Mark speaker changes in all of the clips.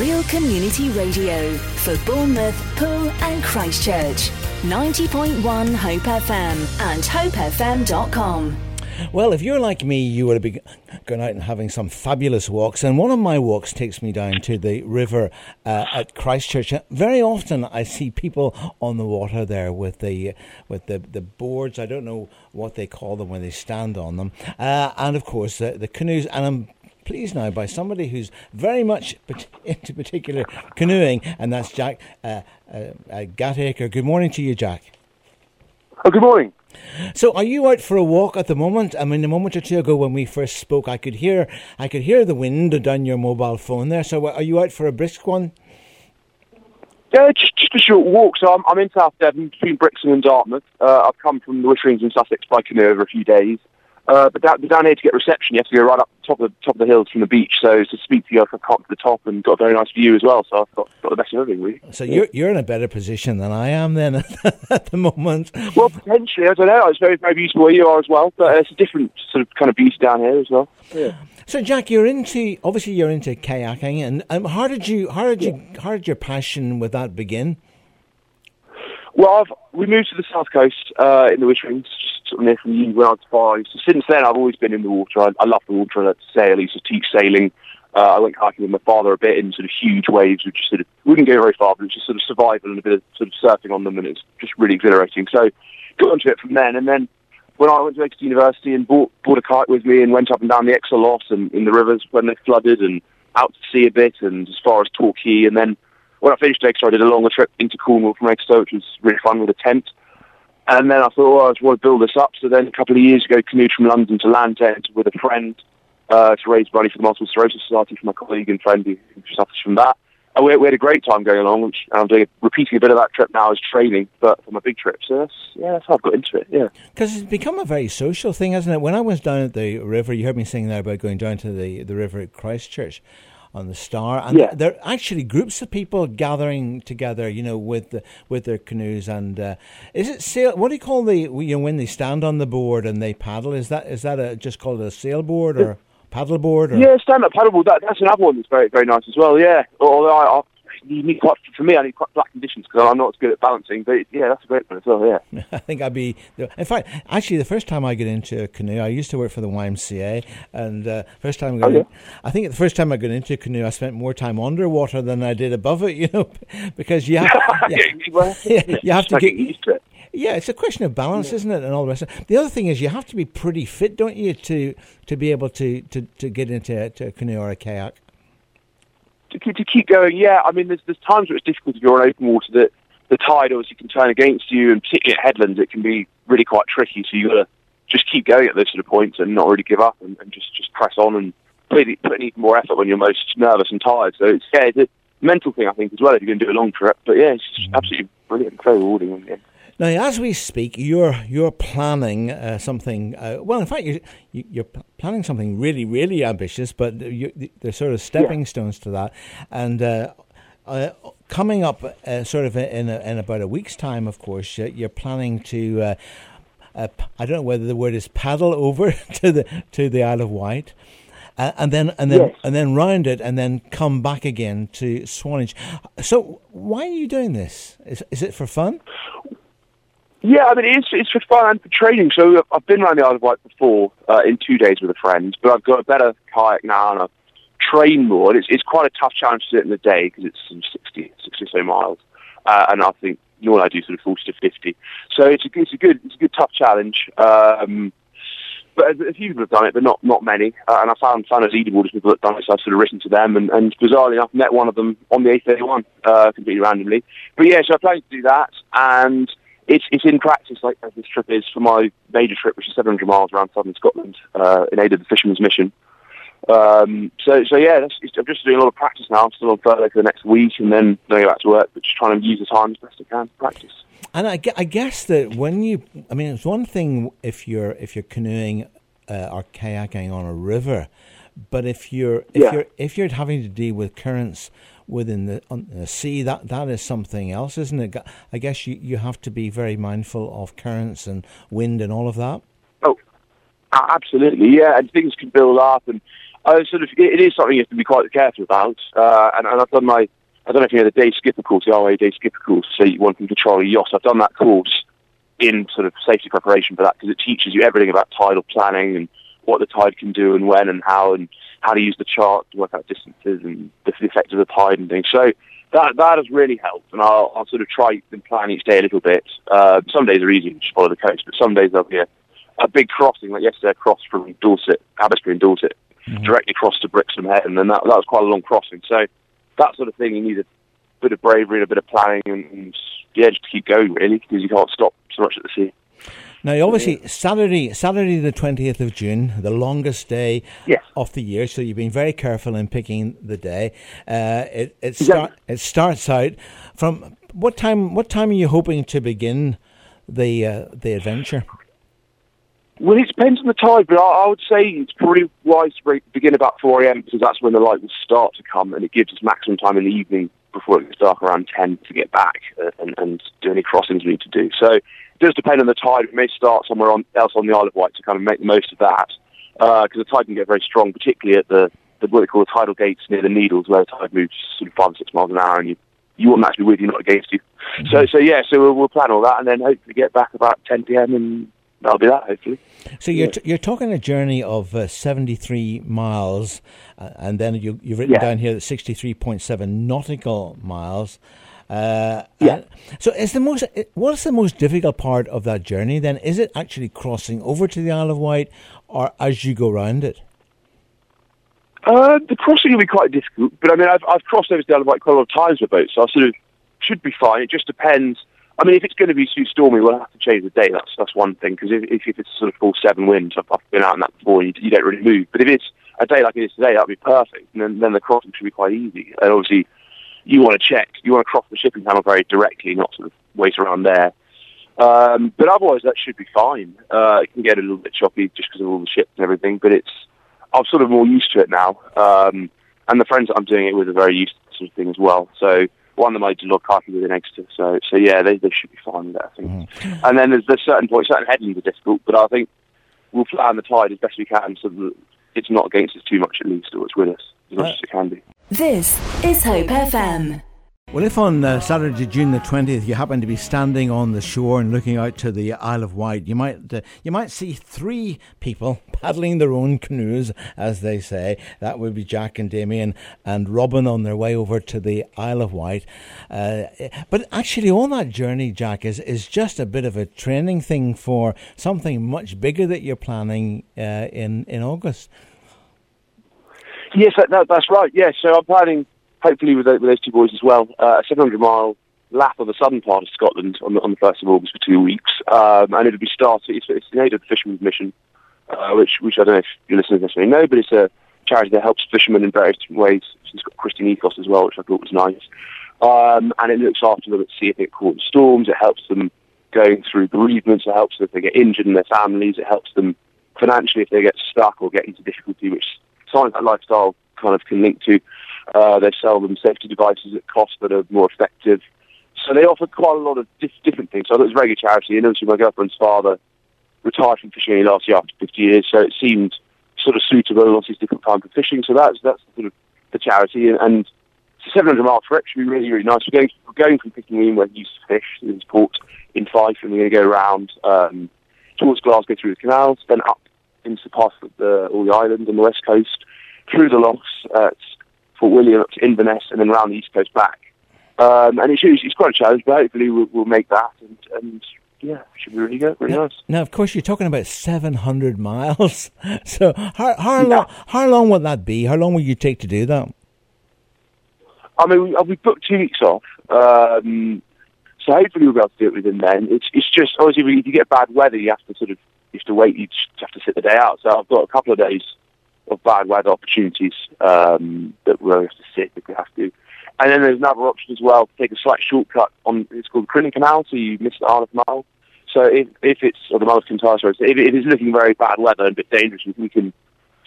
Speaker 1: Real Community Radio for Bournemouth, Poole and Christchurch. 90.1 Hope FM and hopefm.com.
Speaker 2: Well, if you're like me, you would been going out and having some fabulous walks. And one of my walks takes me down to the river uh, at Christchurch. Very often, I see people on the water there with the with the, the boards. I don't know what they call them when they stand on them, uh, and of course the, the canoes. And I'm pleased now by somebody who's very much into particular canoeing, and that's Jack uh, uh, uh, Gatacre. Good morning to you, Jack.
Speaker 3: Oh, good morning.
Speaker 2: So, are you out for a walk at the moment? I mean, a moment or two ago when we first spoke, I could hear I could hear the wind down your mobile phone there. So, are you out for a brisk one?
Speaker 3: Yeah, just, just a short walk. So I'm, I'm in South Devon between Brixham and Dartmouth. Uh, I've come from the Witterings in Sussex by canoe over a few days. Uh, but down, down here to get reception, you have to go right up top of the top of the hills from the beach. So to speak to you, I've got to the top and got a very nice view as well. So I've got, got the best of everything, really.
Speaker 2: So you're you're in a better position than I am then at the moment.
Speaker 3: Well, potentially, I don't know. It's very very beautiful where you are as well, but it's a different sort of kind of beauty down here as well. Yeah.
Speaker 2: So Jack, you're into obviously you're into kayaking, and um, how did you how did you how did your passion with that begin?
Speaker 3: Well, I've, we moved to the south coast uh, in the just sort of near from you when I was five. So since then, I've always been in the water. I, I love the water. I love to sail. I used to teach sailing. Uh, I went kayaking with my father a bit in sort of huge waves, which sort of wouldn't go very far, but it was just sort of survival and a bit of sort of surfing on them, and it's just really exhilarating. So got into it from then, and then when I went to Exeter University and bought, bought a kite with me and went up and down the Exeter Loss and in the rivers when they flooded and out to sea a bit and as far as Torquay and then when I finished Exeter, I did a longer trip into Cornwall from Exeter, which was really fun with a tent. And then I thought, well, I just want to build this up. So then a couple of years ago, canoed from London to Land's End with a friend uh, to raise money for the Multiple Sclerosis Society for my colleague and friend who, suffers from that. And we, we, had a great time going along, which I'm doing repeating a bit of that trip now as training, but for my big trip. So that's, yeah, that's how I've got into it. Yeah,
Speaker 2: because it's become a very social thing, hasn't it? When I was down at the river, you heard me saying there about going down to the the river at Christchurch on the Stour, and
Speaker 3: yeah.
Speaker 2: there are actually groups of people gathering together, you know, with the, with their canoes. And uh, is it sail? What do you call the you know when they stand on the board and they paddle? Is that is that a, just called a sailboard or paddleboard? Or?
Speaker 3: Yeah, stand up paddleboard. That, that's another one that's very very nice as well. Yeah, although I, I you need quite for me. I need quite flat conditions because I'm not as good at balancing. But yeah, that's a great one as well. Yeah,
Speaker 2: I think I'd be. In fact, actually, the first time I get into a canoe, I used to work for the YMCA, and uh, first time I got,
Speaker 3: okay.
Speaker 2: in, I think the first time I got into a canoe, I spent more time underwater than I did above it. You know, because you have,
Speaker 3: yeah,
Speaker 2: yeah, you have to get
Speaker 3: used to it.
Speaker 2: Yeah, it's a question of balance, yeah. isn't it, and all the rest. Of it. The other thing is you have to be pretty fit, don't you, to to be able to to, to get into a, to a canoe or a kayak
Speaker 3: to, to keep going, yeah. I mean, there's there's times where it's difficult if you're on open water that the tide obviously can turn against you, and particularly at headlands, it can be really quite tricky. So you've got to just keep going at those sort of points and not really give up, and, and just just press on and put, put in even more effort when you're most nervous and tired. So it's yeah, it's a mental thing I think as well if you're going to do a long trip. But yeah, it's just mm. absolutely brilliant, very rewarding. Yeah.
Speaker 2: Now, as we speak, you're you're planning uh, something. Uh, well, in fact, you're, you're planning something really, really ambitious, but you, they're sort of stepping yeah. stones to that. And uh, uh coming up, uh, sort of in a, in about a week's time, of course, you're planning to. Uh, I don't know whether the word is paddle over to the to the Isle of Wight. Uh, and then and then
Speaker 3: yes.
Speaker 2: and then round it and then come back again to Swanage. So why are you doing this? Is is it for fun?
Speaker 3: Yeah, I mean, it's, it's for fun and for training. So I've been around the Isle of Wight before uh, in two days with a friend, but I've got a better kayak now and I've trained more. It's, it's quite a tough challenge to do it in a day because it's 60, 60 or so miles. Uh, and I think normally I do sort of 40 to 50. So it's a, it's a good, it's a good tough challenge. Um, but a few people have done it, but not not many. Uh, and I found found as leaderboard as people that have done it, so I've sort of written to them, and, and bizarrely enough, met one of them on the A31 uh, completely randomly. But yeah, so I plan to do that, and it's it's in practice like as this trip is for my major trip, which is 700 miles around southern Scotland, uh, in aid of the Fishermen's Mission. Um, so so yeah, that's, I'm just doing a lot of practice now. I'm still on furlough for the next week, and then going back to work, but just trying to use the time as best I can to practice.
Speaker 2: And I, I guess that when you, I mean, it's one thing if you're if you're canoeing uh, or kayaking on a river, but if you're if
Speaker 3: yeah.
Speaker 2: you're if you're having to deal with currents within the, the, sea, that that is something else, isn't it? I guess you, you have to be very mindful of currents and wind and all of that.
Speaker 3: Oh, absolutely, yeah. And things can build up, and I sort of it is something you have to be quite careful about. Uh, and, and I've done my I don't know if you know the day skipper course, the RYA day skipper course. So you want to control a yacht. I've done that course in sort of safety preparation for that because it teaches you everything about tidal planning and what the tide can do and when and how and how to use the chart to work out distances and the effect of the tide and things. So that that has really helped, and I'll, I'll sort of try and plan each day a little bit. Uh, some days are easy, just follow the coast, but some days there'll be a, a big crossing, like yesterday, I crossed from Dorset, Abbotsbury and Dorset, mm-hmm. directly across to Brixham Head, and then that, that was quite a long crossing. So that sort of thing, you need a bit of bravery and a bit of planning, and, and yeah, just to keep going really, because you can't stop so much at the sea.
Speaker 2: Now, obviously, Saturday, Saturday the twentieth of June, the longest day
Speaker 3: yes.
Speaker 2: of the year. So you've been very careful in picking the day. Uh, it it, start, it starts out from what time? What time are you hoping to begin the uh, the adventure?
Speaker 3: Well, it depends on the tide, but I, I would say it's probably wise to begin about four a.m. because that's when the light will start to come, and it gives us maximum time in the evening before it gets dark around ten to get back uh, and, and do any crossings we need to do. So does depend on the tide. We may start somewhere on, else on the Isle of Wight to kind of make the most of that, because uh, the tide can get very strong, particularly at the, the what they call the tidal gates near the Needles, where the tide moves sort of five or six miles an hour, and you you want that to be with you, not against you. Mm-hmm. So so yeah, so we'll, we'll plan all that, and then hopefully get back about 10 p.m. and that'll be that hopefully.
Speaker 2: So you're t- you're talking a journey of uh, 73 miles, uh, and then you, you've written yeah. down here that 63.7 nautical miles.
Speaker 3: Uh, yeah.
Speaker 2: So, is the most what's the most difficult part of that journey? Then is it actually crossing over to the Isle of Wight, or as you go around it?
Speaker 3: Uh, the crossing will be quite difficult, but I mean, I've, I've crossed over to the Isle of Wight quite a lot of times with boats, so I sort of should be fine. It just depends. I mean, if it's going to be too stormy, we'll have to change the day. That's that's one thing. Because if, if it's sort of full seven winds, I've, I've been out in that before, you, you don't really move. But if it's a day like it is today, that'd be perfect. And then, then the crossing should be quite easy. And obviously, you want to check, you want to cross the shipping channel very directly, not sort of wait around there. Um, but otherwise, that should be fine. Uh, it can get a little bit choppy just because of all the ships and everything, but it's I'm sort of more used to it now. Um, and the friends that I'm doing it with are very used to this sort of thing as well. So one of them I did a lot of with in Exeter. So so yeah, they, they should be fine with that, I think. Mm. And then there's, there's certain points, certain headlands are difficult, but I think we'll plan the tide as best we can so that it's not against us too much at least, or it's with us as much as it can be.
Speaker 1: This is Hope FM.
Speaker 2: Well, if on uh, Saturday, June the twentieth, you happen to be standing on the shore and looking out to the Isle of Wight, you might uh, you might see three people paddling their own canoes, as they say. That would be Jack and Damien and Robin on their way over to the Isle of Wight. Uh, but actually, on that journey, Jack is is just a bit of a training thing for something much bigger that you're planning uh, in in August.
Speaker 3: Yes, that, that's right. Yes, so I'm planning hopefully with, with those two boys as well, uh, a 700 mile lap of the southern part of Scotland on the, on the 1st of August for two weeks. Um, and it'll be started, it's, it's the aid of the Fishermen's Mission, uh, which, which I don't know if your listeners necessarily know, but it's a charity that helps fishermen in various different ways. It's got Christian ethos as well, which I thought was nice. Um, and it looks after them at sea if they get caught in storms. It helps them going through bereavements. It helps them if they get injured in their families. It helps them financially if they get stuck or get into difficulty, which science and lifestyle kind of can link to. Uh, they sell them safety devices at cost that are more effective. So they offer quite a lot of different things. So it was a very charity. And obviously my girlfriend's father retired from fishing last year after 50 years, so it seemed sort of suitable. Obviously, it's different time for fishing, so that's that's sort of the charity. And, and it's a 700 mile trip should be really really nice. We're going we're going from Pittenweem where he used to fish in his port in Fife, and we're going to go around um, towards Glasgow through the canals, then up into past the, all the islands on the west coast, through the lochs, at Fort William up to Inverness, and then around the east coast back. Um, and it's, it's quite a challenge, but hopefully we'll, we'll make that. And, and yeah, should be really good, really
Speaker 2: now,
Speaker 3: nice.
Speaker 2: Now, of course, you're talking about 700 miles. So, how how yeah. long how long would that be? How long will you take to do that?
Speaker 3: I mean, we, we booked two weeks off, um, so hopefully we'll be able to do it within then. It's it's just obviously if you get bad weather, you have to sort of you have to wait. You have to sit the day out. So I've got a couple of days of bad weather opportunities um, that we'll have to sit if we have to. And then there's another option as well to take a slight shortcut on it's called the Crinan Canal, so you miss the Isle of Mull. So if if it's or the Mull of Kintyre, so if, if it's looking very bad weather and a bit dangerous, we can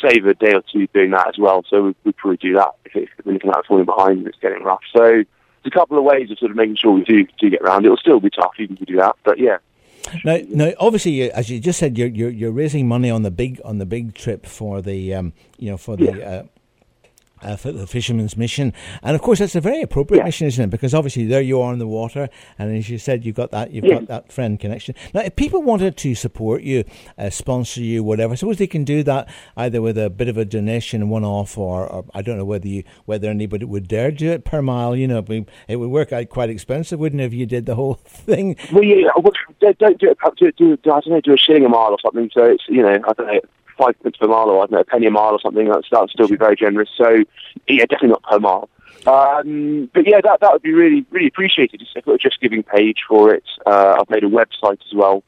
Speaker 3: save a day or two doing that as well. So we would probably do that if, if we're looking at falling behind and it's getting rough. So there's a couple of ways of sort of making sure we do do get around. It'll still be tough even if we do that, but yeah.
Speaker 2: Now, now, obviously, as you just said, you're, you're you're raising money on the big on the big trip for the um, you know for the
Speaker 3: Yeah.
Speaker 2: Uh, for the fishermen's mission, and of course that's a very appropriate
Speaker 3: Yeah.
Speaker 2: mission, isn't it? Because obviously there you are in the water, and as you said, you've got that you've
Speaker 3: Yeah.
Speaker 2: got that friend connection. Now, if people wanted to support you, uh, sponsor you, whatever, I suppose they can do that either with a bit of a donation, one off, or, or I don't know whether you whether anybody would dare do it per mile. You know, it- would work out quite expensive, wouldn't it, if you did the whole thing?
Speaker 3: Well, yeah, well, don't, don't do it. Do, do, do, I don't know, do a shilling a mile or something. So it's you know, I don't know, five pence per mile or I don't know, a penny a mile or something. That would still be very generous. So yeah, definitely not per mile. Um, but yeah, that that would be really really appreciated. Just, got a just giving page for it. Uh, I've made a website as well,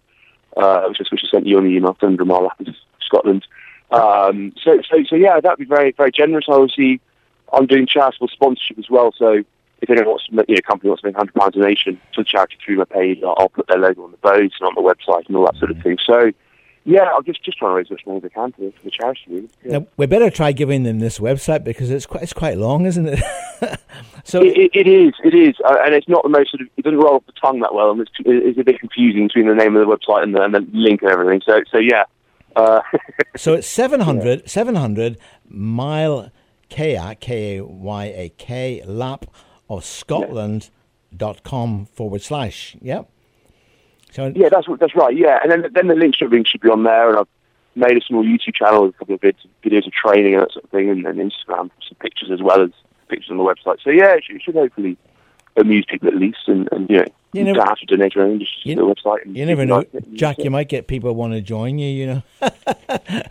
Speaker 3: uh, which is which I sent you on the email. Thunder Mile Rapids, Scotland. Um, so so so yeah, that'd be very very generous. Obviously, I'm doing charitable sponsorship as well. So if anyone wants to, you know, company wants to make hundred pounds donation to charity through my page, I'll, I'll put their logo on the boat and on the website and all that sort of thing. So, yeah, I'm just just trying to raise as much money as I can for, the charity. Yeah.
Speaker 2: Now, we better try giving them this website because it's quite it's quite long, isn't it? so
Speaker 3: It, it, it is, it is, uh, and it's not the most sort of. It doesn't roll off the tongue that well, and it's, it's a bit confusing between the name of the website and the, and the link and everything. So, so yeah. Uh,
Speaker 2: so it's 700, 700 mile kayak k a y a k lap of Scotland dot com forward slash. Yep. So
Speaker 3: Yeah, that's that's right. Yeah, and then then the link should be should be on there, and I've made a small YouTube channel with a couple of vids, videos of training and that sort of thing, and then Instagram some pictures as well as pictures on the website. So yeah, it should, it should hopefully amuse people at least, and, and you know,
Speaker 2: You never-
Speaker 3: don't have to donate your own, just
Speaker 2: You-
Speaker 3: the website. And
Speaker 2: you never know,
Speaker 3: like
Speaker 2: Jack. You might get people want to join you. You know.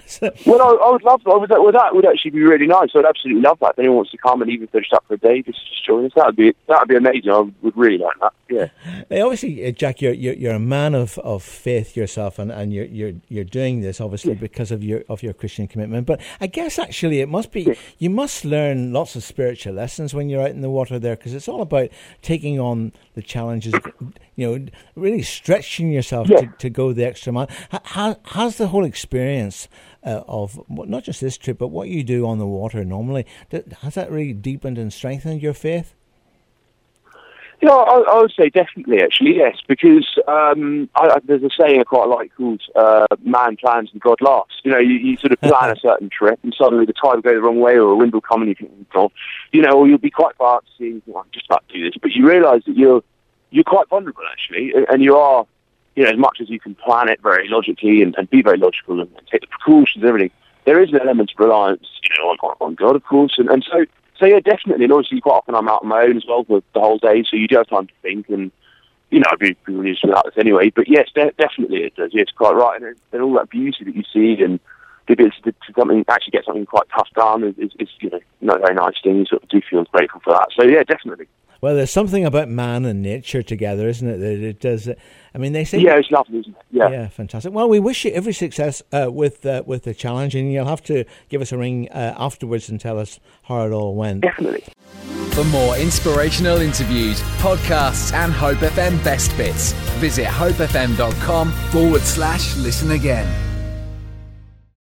Speaker 2: so,
Speaker 3: Well, I, I would love that. Would that, would that would actually be really nice. I'd absolutely love that. If anyone wants to come and even if they're just up for a day, just, just join us. That would be that would be amazing. I would really like that. Yeah.
Speaker 2: Now, obviously, uh, Jack, you're, you're you're a man of, of faith yourself, and, and you're you're you're doing this obviously because of your of your Christian commitment. But I guess actually, it must be you must learn lots of spiritual lessons when you're out in the water there, because it's all about taking on the challenges. You know, really stretching yourself
Speaker 3: Yeah.
Speaker 2: to, to go the extra mile. Ha- Has the whole experience uh, of not just this trip, but what you do on the water normally, has that really deepened and strengthened your faith?
Speaker 3: Yeah, I, I would say definitely, actually, yes, because um, I, I, there's a saying I quite like called uh, "man plans and God laughs." You know, you, you sort of plan a certain trip, and suddenly the tide will go the wrong way, or a wind will come, and you think, "God," you know, or you'll be quite far out to sea, think, "I'm just about to do this," but you realise that you're you're quite vulnerable actually, and- and you are, you know, as much as you can plan it very logically and, and be very logical and, and take the precautions and everything, there is an element of reliance, you know, on, on, on God, of course, and, and so. So yeah, definitely, and obviously quite often I'm out on my own as well for the whole day, so you do have time to think, and you know I'd be released without this anyway. But yes, de- definitely it does. Yes, quite right, and, and all that beauty that you see, and the bits to, to something actually get something quite tough done is, is, is you know not a very nice thing. You sort of do feel grateful for that. So yeah, definitely.
Speaker 2: Well, there's something about man and nature together, isn't it? That it does. uh, I mean, they say.
Speaker 3: Yeah, it's lovely, isn't it? Yeah.
Speaker 2: Yeah, fantastic. Well, we wish you every success uh, with uh, with the challenge, and you'll have to give us a ring uh, afterwards and tell us how it all went.
Speaker 3: definitely.
Speaker 4: For more inspirational interviews, podcasts, and Hope FM best bits, visit hopefm.com forward slash listen again.